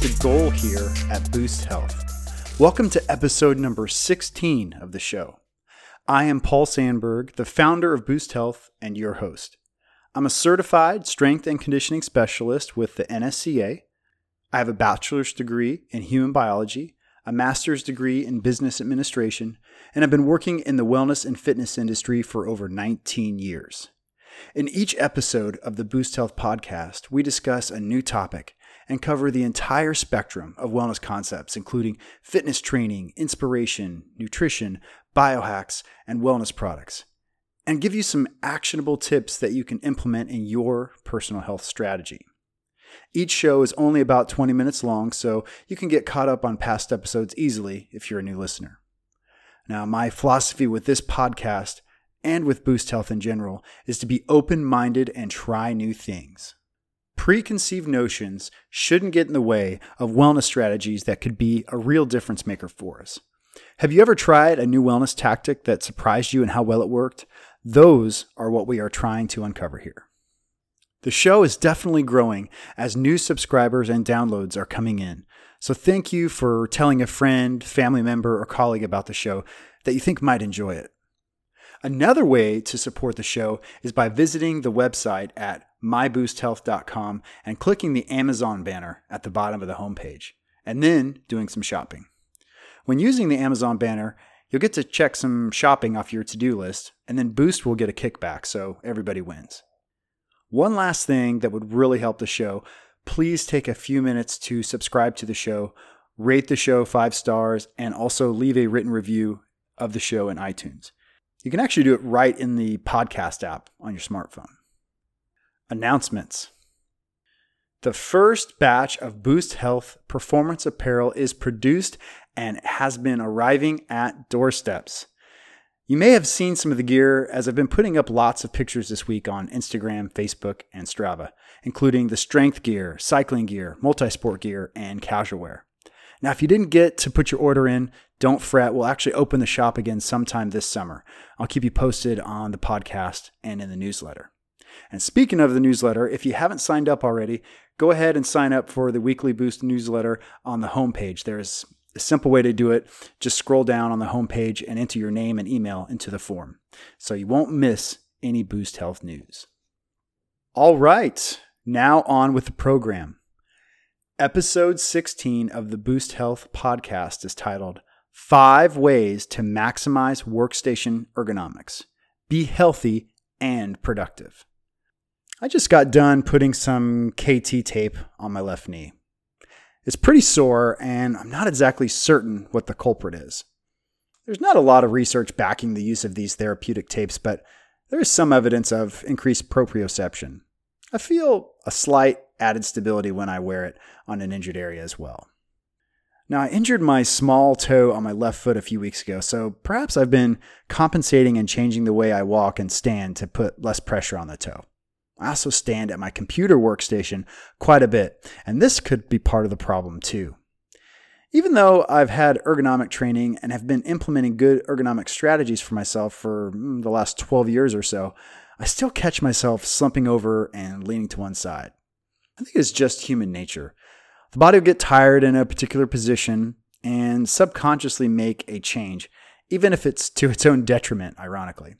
The goal here at Boost Health. Welcome to episode number 16 of the show. I am Paul Sandberg, the founder of Boost Health and your host. I'm a certified strength and conditioning specialist with the NSCA. I have a bachelor's degree in human biology, a master's degree in business administration, and I've been working in the wellness and fitness industry for over 19 years. In each episode of the Boost Health podcast, we discuss a new topic and cover the entire spectrum of wellness concepts, including fitness training, inspiration, nutrition, biohacks, and wellness products and give you some actionable tips that you can implement in your personal health strategy. Each show is only about 20 minutes long, so you can get caught up on past episodes easily if you're a new listener. Now, my philosophy with this podcast and with Boost Health in general is to be open minded and try new things. Preconceived notions shouldn't get in the way of wellness strategies that could be a real difference maker for us. Have you ever tried a new wellness tactic that surprised you and how well it worked? Those are what we are trying to uncover here. The show is definitely growing as new subscribers and downloads are coming in. So thank you for telling a friend, family member, or colleague about the show that you think might enjoy it. Another way to support the show is by visiting the website at myboosthealth.com and clicking the Amazon banner at the bottom of the homepage, and then doing some shopping. When using the Amazon banner, you'll get to check some shopping off your to do list, and then Boost will get a kickback, so everybody wins. One last thing that would really help the show please take a few minutes to subscribe to the show, rate the show five stars, and also leave a written review of the show in iTunes. You can actually do it right in the podcast app on your smartphone. Announcements. The first batch of Boost Health performance apparel is produced and has been arriving at doorsteps. You may have seen some of the gear as I've been putting up lots of pictures this week on Instagram, Facebook, and Strava, including the strength gear, cycling gear, multi-sport gear, and casual wear. Now, if you didn't get to put your order in, don't fret. We'll actually open the shop again sometime this summer. I'll keep you posted on the podcast and in the newsletter. And speaking of the newsletter, if you haven't signed up already, go ahead and sign up for the Weekly Boost newsletter on the homepage. There's a simple way to do it, just scroll down on the homepage and enter your name and email into the form. So you won't miss any Boost Health news. All right, now on with the program. Episode 16 of the Boost Health podcast is titled Five Ways to Maximize Workstation Ergonomics. Be healthy and productive. I just got done putting some KT tape on my left knee. It's pretty sore, and I'm not exactly certain what the culprit is. There's not a lot of research backing the use of these therapeutic tapes, but there is some evidence of increased proprioception. I feel a slight added stability when I wear it on an injured area as well. Now, I injured my small toe on my left foot a few weeks ago, so perhaps I've been compensating and changing the way I walk and stand to put less pressure on the toe. I also stand at my computer workstation quite a bit, and this could be part of the problem too. Even though I've had ergonomic training and have been implementing good ergonomic strategies for myself for mm, the last 12 years or so, I still catch myself slumping over and leaning to one side. I think it's just human nature. The body will get tired in a particular position and subconsciously make a change, even if it's to its own detriment, ironically.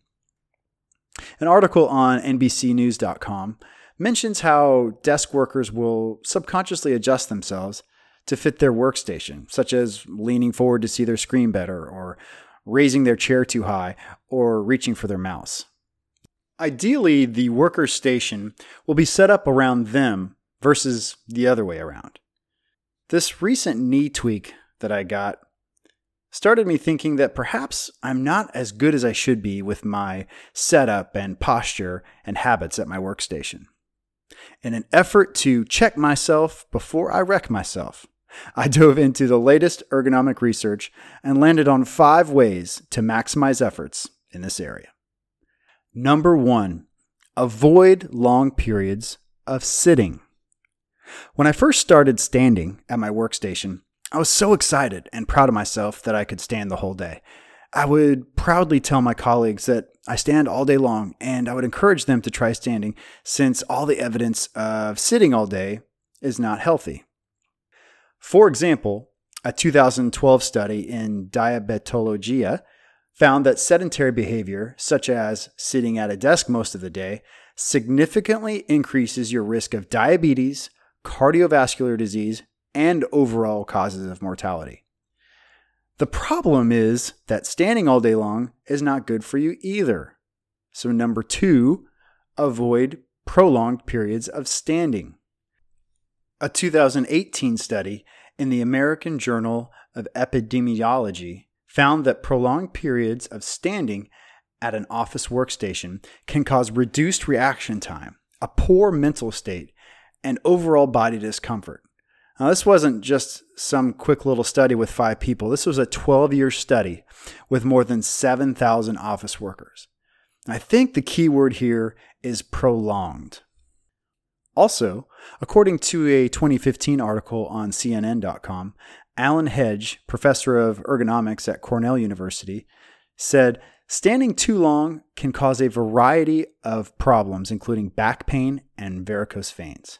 An article on NBCNews.com mentions how desk workers will subconsciously adjust themselves to fit their workstation, such as leaning forward to see their screen better, or raising their chair too high, or reaching for their mouse. Ideally, the worker's station will be set up around them versus the other way around. This recent knee tweak that I got started me thinking that perhaps I'm not as good as I should be with my setup and posture and habits at my workstation. In an effort to check myself before I wreck myself, I dove into the latest ergonomic research and landed on five ways to maximize efforts in this area. Number one, avoid long periods of sitting. When I first started standing at my workstation, I was so excited and proud of myself that I could stand the whole day. I would proudly tell my colleagues that I stand all day long, and I would encourage them to try standing since all the evidence of sitting all day is not healthy. For example, a 2012 study in Diabetologia found that sedentary behavior, such as sitting at a desk most of the day, significantly increases your risk of diabetes, cardiovascular disease, and overall causes of mortality. The problem is that standing all day long is not good for you either. So, number two, avoid prolonged periods of standing. A 2018 study in the American Journal of Epidemiology found that prolonged periods of standing at an office workstation can cause reduced reaction time, a poor mental state, and overall body discomfort. Now, this wasn't just some quick little study with five people. This was a 12 year study with more than 7,000 office workers. I think the key word here is prolonged. Also, according to a 2015 article on CNN.com, Alan Hedge, professor of ergonomics at Cornell University, said standing too long can cause a variety of problems, including back pain and varicose veins.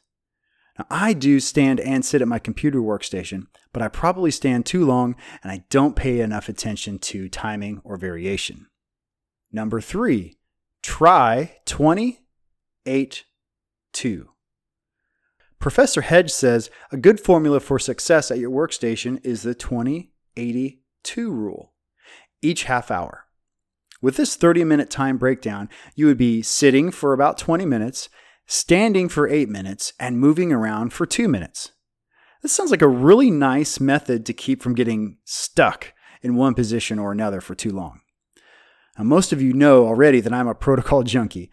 Now, I do stand and sit at my computer workstation, but I probably stand too long and I don't pay enough attention to timing or variation. Number three, try 20, 8, 2. Professor Hedge says a good formula for success at your workstation is the 20 80 2 rule, each half hour. With this 30 minute time breakdown, you would be sitting for about 20 minutes standing for eight minutes, and moving around for two minutes. This sounds like a really nice method to keep from getting stuck in one position or another for too long. Now, most of you know already that I'm a protocol junkie.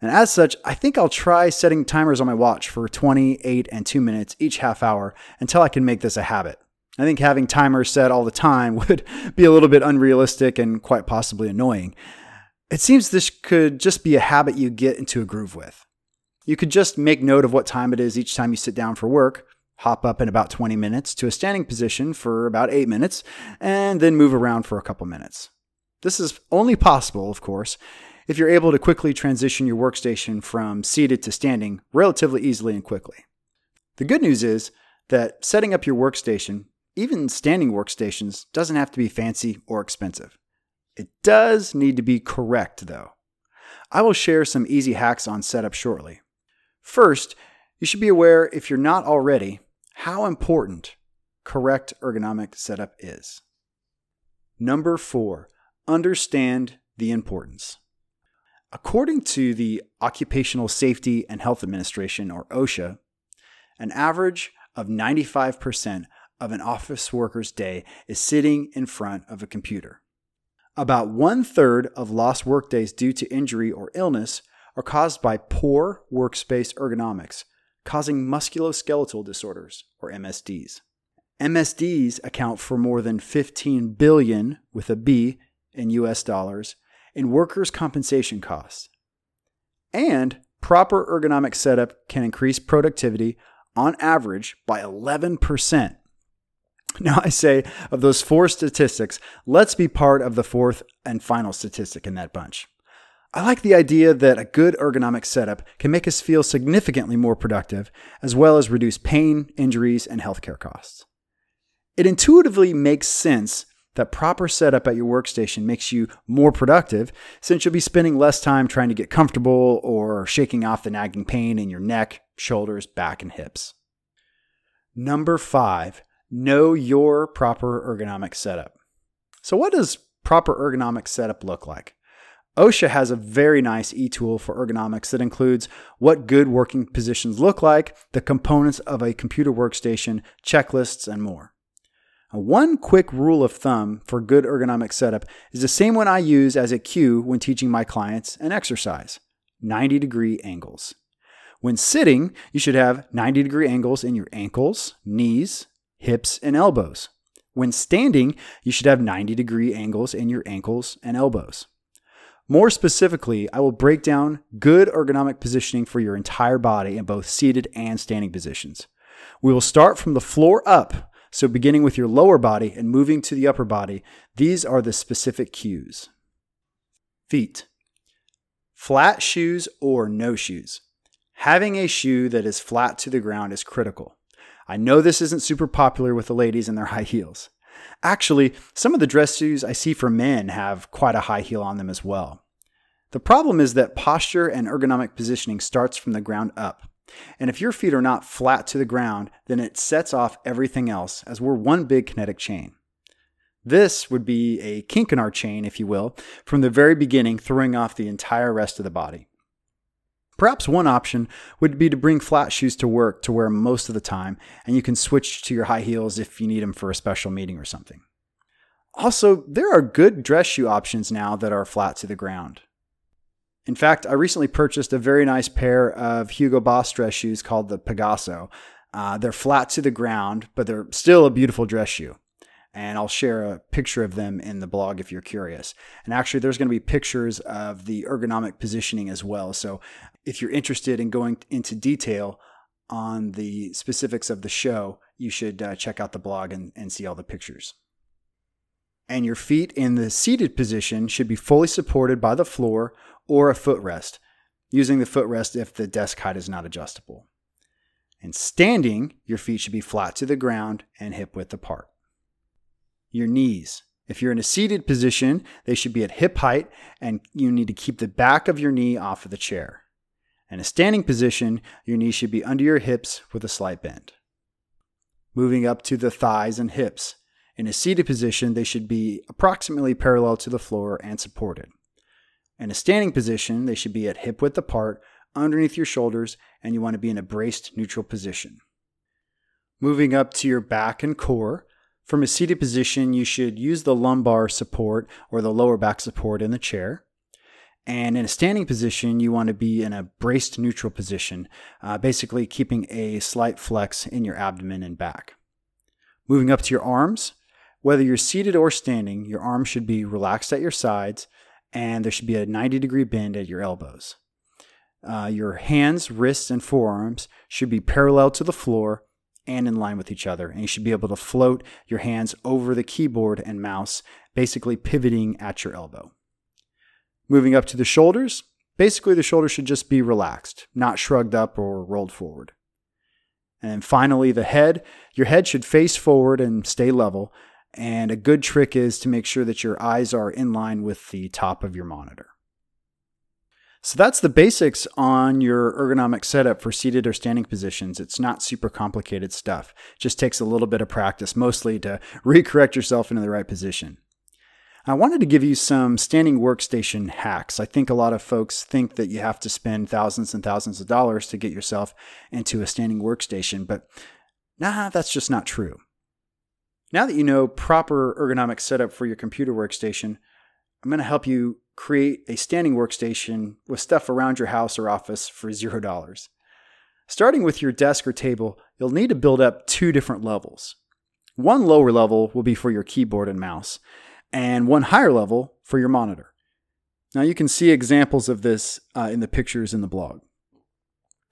And as such, I think I'll try setting timers on my watch for 28 and 2 minutes each half hour until I can make this a habit. I think having timers set all the time would be a little bit unrealistic and quite possibly annoying. It seems this could just be a habit you get into a groove with. You could just make note of what time it is each time you sit down for work, hop up in about 20 minutes to a standing position for about 8 minutes, and then move around for a couple minutes. This is only possible, of course, if you're able to quickly transition your workstation from seated to standing relatively easily and quickly. The good news is that setting up your workstation, even standing workstations, doesn't have to be fancy or expensive. It does need to be correct, though. I will share some easy hacks on setup shortly. First, you should be aware, if you're not already, how important correct ergonomic setup is. Number four, understand the importance. According to the Occupational Safety and Health Administration, or OSHA, an average of 95% of an office worker's day is sitting in front of a computer. About one third of lost workdays due to injury or illness are caused by poor workspace ergonomics, causing musculoskeletal disorders, or MSDs. MSDs account for more than 15 billion with a B in US dollars in workers' compensation costs. And proper ergonomic setup can increase productivity on average by 11%. Now, I say of those four statistics, let's be part of the fourth and final statistic in that bunch. I like the idea that a good ergonomic setup can make us feel significantly more productive, as well as reduce pain, injuries, and healthcare costs. It intuitively makes sense that proper setup at your workstation makes you more productive since you'll be spending less time trying to get comfortable or shaking off the nagging pain in your neck, shoulders, back, and hips. Number five, know your proper ergonomic setup. So, what does proper ergonomic setup look like? OSHA has a very nice e tool for ergonomics that includes what good working positions look like, the components of a computer workstation, checklists, and more. One quick rule of thumb for good ergonomic setup is the same one I use as a cue when teaching my clients an exercise 90 degree angles. When sitting, you should have 90 degree angles in your ankles, knees, hips, and elbows. When standing, you should have 90 degree angles in your ankles and elbows. More specifically, I will break down good ergonomic positioning for your entire body in both seated and standing positions. We will start from the floor up, so beginning with your lower body and moving to the upper body, these are the specific cues. Feet. Flat shoes or no shoes. Having a shoe that is flat to the ground is critical. I know this isn't super popular with the ladies in their high heels. Actually, some of the dress shoes I see for men have quite a high heel on them as well. The problem is that posture and ergonomic positioning starts from the ground up. And if your feet are not flat to the ground, then it sets off everything else as we're one big kinetic chain. This would be a kink in our chain, if you will, from the very beginning, throwing off the entire rest of the body. Perhaps one option would be to bring flat shoes to work to wear most of the time, and you can switch to your high heels if you need them for a special meeting or something. Also, there are good dress shoe options now that are flat to the ground. In fact, I recently purchased a very nice pair of Hugo Boss dress shoes called the Pegaso. Uh, they're flat to the ground, but they're still a beautiful dress shoe and I'll share a picture of them in the blog if you're curious. And actually, there's going to be pictures of the ergonomic positioning as well. So if you're interested in going into detail on the specifics of the show, you should uh, check out the blog and, and see all the pictures. And your feet in the seated position should be fully supported by the floor or a footrest, using the footrest if the desk height is not adjustable. And standing, your feet should be flat to the ground and hip width apart your knees. If you're in a seated position, they should be at hip height, and you need to keep the back of your knee off of the chair. In a standing position, your knees should be under your hips with a slight bend. Moving up to the thighs and hips. In a seated position, they should be approximately parallel to the floor and supported. In a standing position, they should be at hip width apart, underneath your shoulders, and you want to be in a braced neutral position. Moving up to your back and core, from a seated position, you should use the lumbar support or the lower back support in the chair. And in a standing position, you want to be in a braced neutral position, uh, basically keeping a slight flex in your abdomen and back. Moving up to your arms, whether you're seated or standing, your arms should be relaxed at your sides and there should be a 90 degree bend at your elbows. Uh, your hands, wrists, and forearms should be parallel to the floor and in line with each other. And you should be able to float your hands over the keyboard and mouse, basically pivoting at your elbow. Moving up to the shoulders, basically the shoulders should just be relaxed, not shrugged up or rolled forward. And finally, the head. Your head should face forward and stay level. And a good trick is to make sure that your eyes are in line with the top of your monitor. So that's the basics on your ergonomic setup for seated or standing positions. It's not super complicated stuff. It just takes a little bit of practice, mostly to recorrect yourself into the right position. I wanted to give you some standing workstation hacks. I think a lot of folks think that you have to spend thousands and thousands of dollars to get yourself into a standing workstation, but nah, that's just not true. Now that you know proper ergonomic setup for your computer workstation, I'm going to help you create a standing workstation with stuff around your house or office for $0. Starting with your desk or table, you'll need to build up two different levels. One lower level will be for your keyboard and mouse, and one higher level for your monitor. Now you can see examples of this uh, in the pictures in the blog.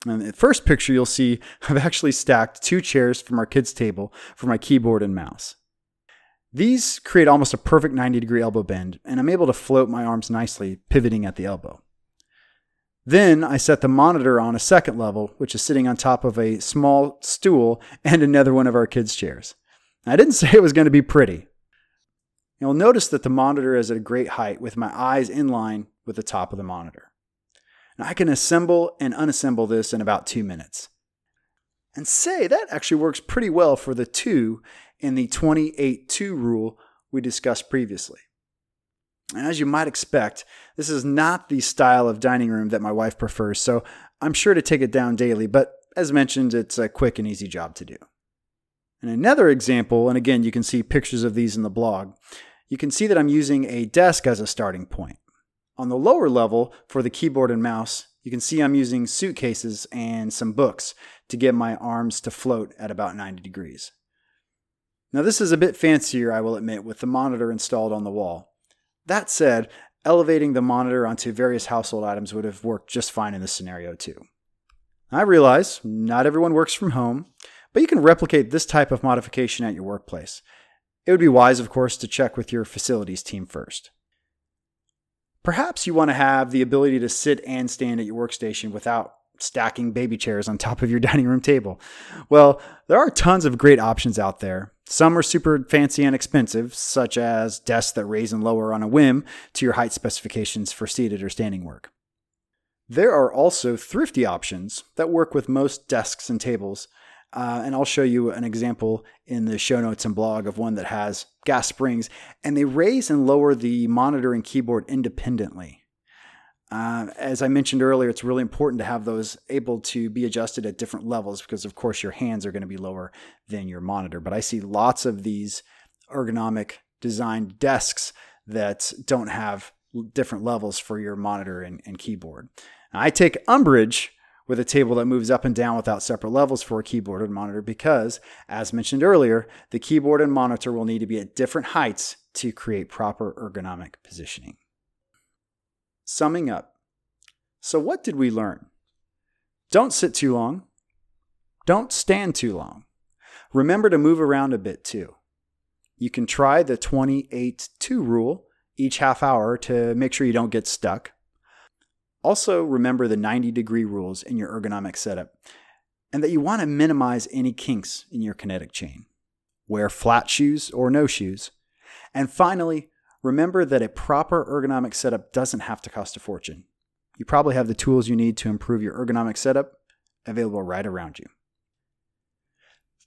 And the first picture you'll see, I've actually stacked two chairs from our kids' table for my keyboard and mouse. These create almost a perfect 90 degree elbow bend, and I'm able to float my arms nicely, pivoting at the elbow. Then I set the monitor on a second level, which is sitting on top of a small stool and another one of our kids' chairs. I didn't say it was going to be pretty. You'll notice that the monitor is at a great height with my eyes in line with the top of the monitor. Now I can assemble and unassemble this in about two minutes. And say that actually works pretty well for the two in the 28 2 rule we discussed previously. And as you might expect, this is not the style of dining room that my wife prefers, so I'm sure to take it down daily, but as mentioned, it's a quick and easy job to do. And another example, and again, you can see pictures of these in the blog, you can see that I'm using a desk as a starting point. On the lower level, for the keyboard and mouse, you can see I'm using suitcases and some books to get my arms to float at about 90 degrees. Now, this is a bit fancier, I will admit, with the monitor installed on the wall. That said, elevating the monitor onto various household items would have worked just fine in this scenario, too. I realize not everyone works from home, but you can replicate this type of modification at your workplace. It would be wise, of course, to check with your facilities team first. Perhaps you want to have the ability to sit and stand at your workstation without stacking baby chairs on top of your dining room table. Well, there are tons of great options out there. Some are super fancy and expensive, such as desks that raise and lower on a whim to your height specifications for seated or standing work. There are also thrifty options that work with most desks and tables. Uh, and I'll show you an example in the show notes and blog of one that has gas springs, and they raise and lower the monitor and keyboard independently. Uh, as I mentioned earlier, it's really important to have those able to be adjusted at different levels because, of course, your hands are going to be lower than your monitor. But I see lots of these ergonomic designed desks that don't have different levels for your monitor and, and keyboard. I take umbrage with a table that moves up and down without separate levels for a keyboard and monitor because, as mentioned earlier, the keyboard and monitor will need to be at different heights to create proper ergonomic positioning. Summing up. So, what did we learn? Don't sit too long. Don't stand too long. Remember to move around a bit too. You can try the 28 2 rule each half hour to make sure you don't get stuck. Also, remember the 90 degree rules in your ergonomic setup and that you want to minimize any kinks in your kinetic chain. Wear flat shoes or no shoes. And finally, remember that a proper ergonomic setup doesn't have to cost a fortune. You probably have the tools you need to improve your ergonomic setup available right around you.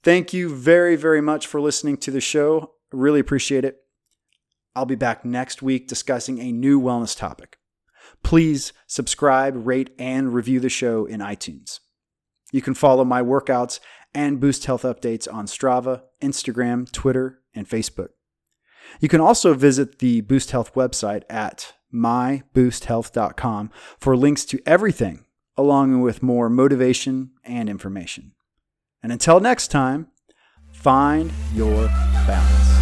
Thank you very, very much for listening to the show. Really appreciate it. I'll be back next week discussing a new wellness topic. Please subscribe, rate, and review the show in iTunes. You can follow my workouts and Boost Health updates on Strava, Instagram, Twitter, and Facebook. You can also visit the Boost Health website at myboosthealth.com for links to everything, along with more motivation and information. And until next time, find your balance.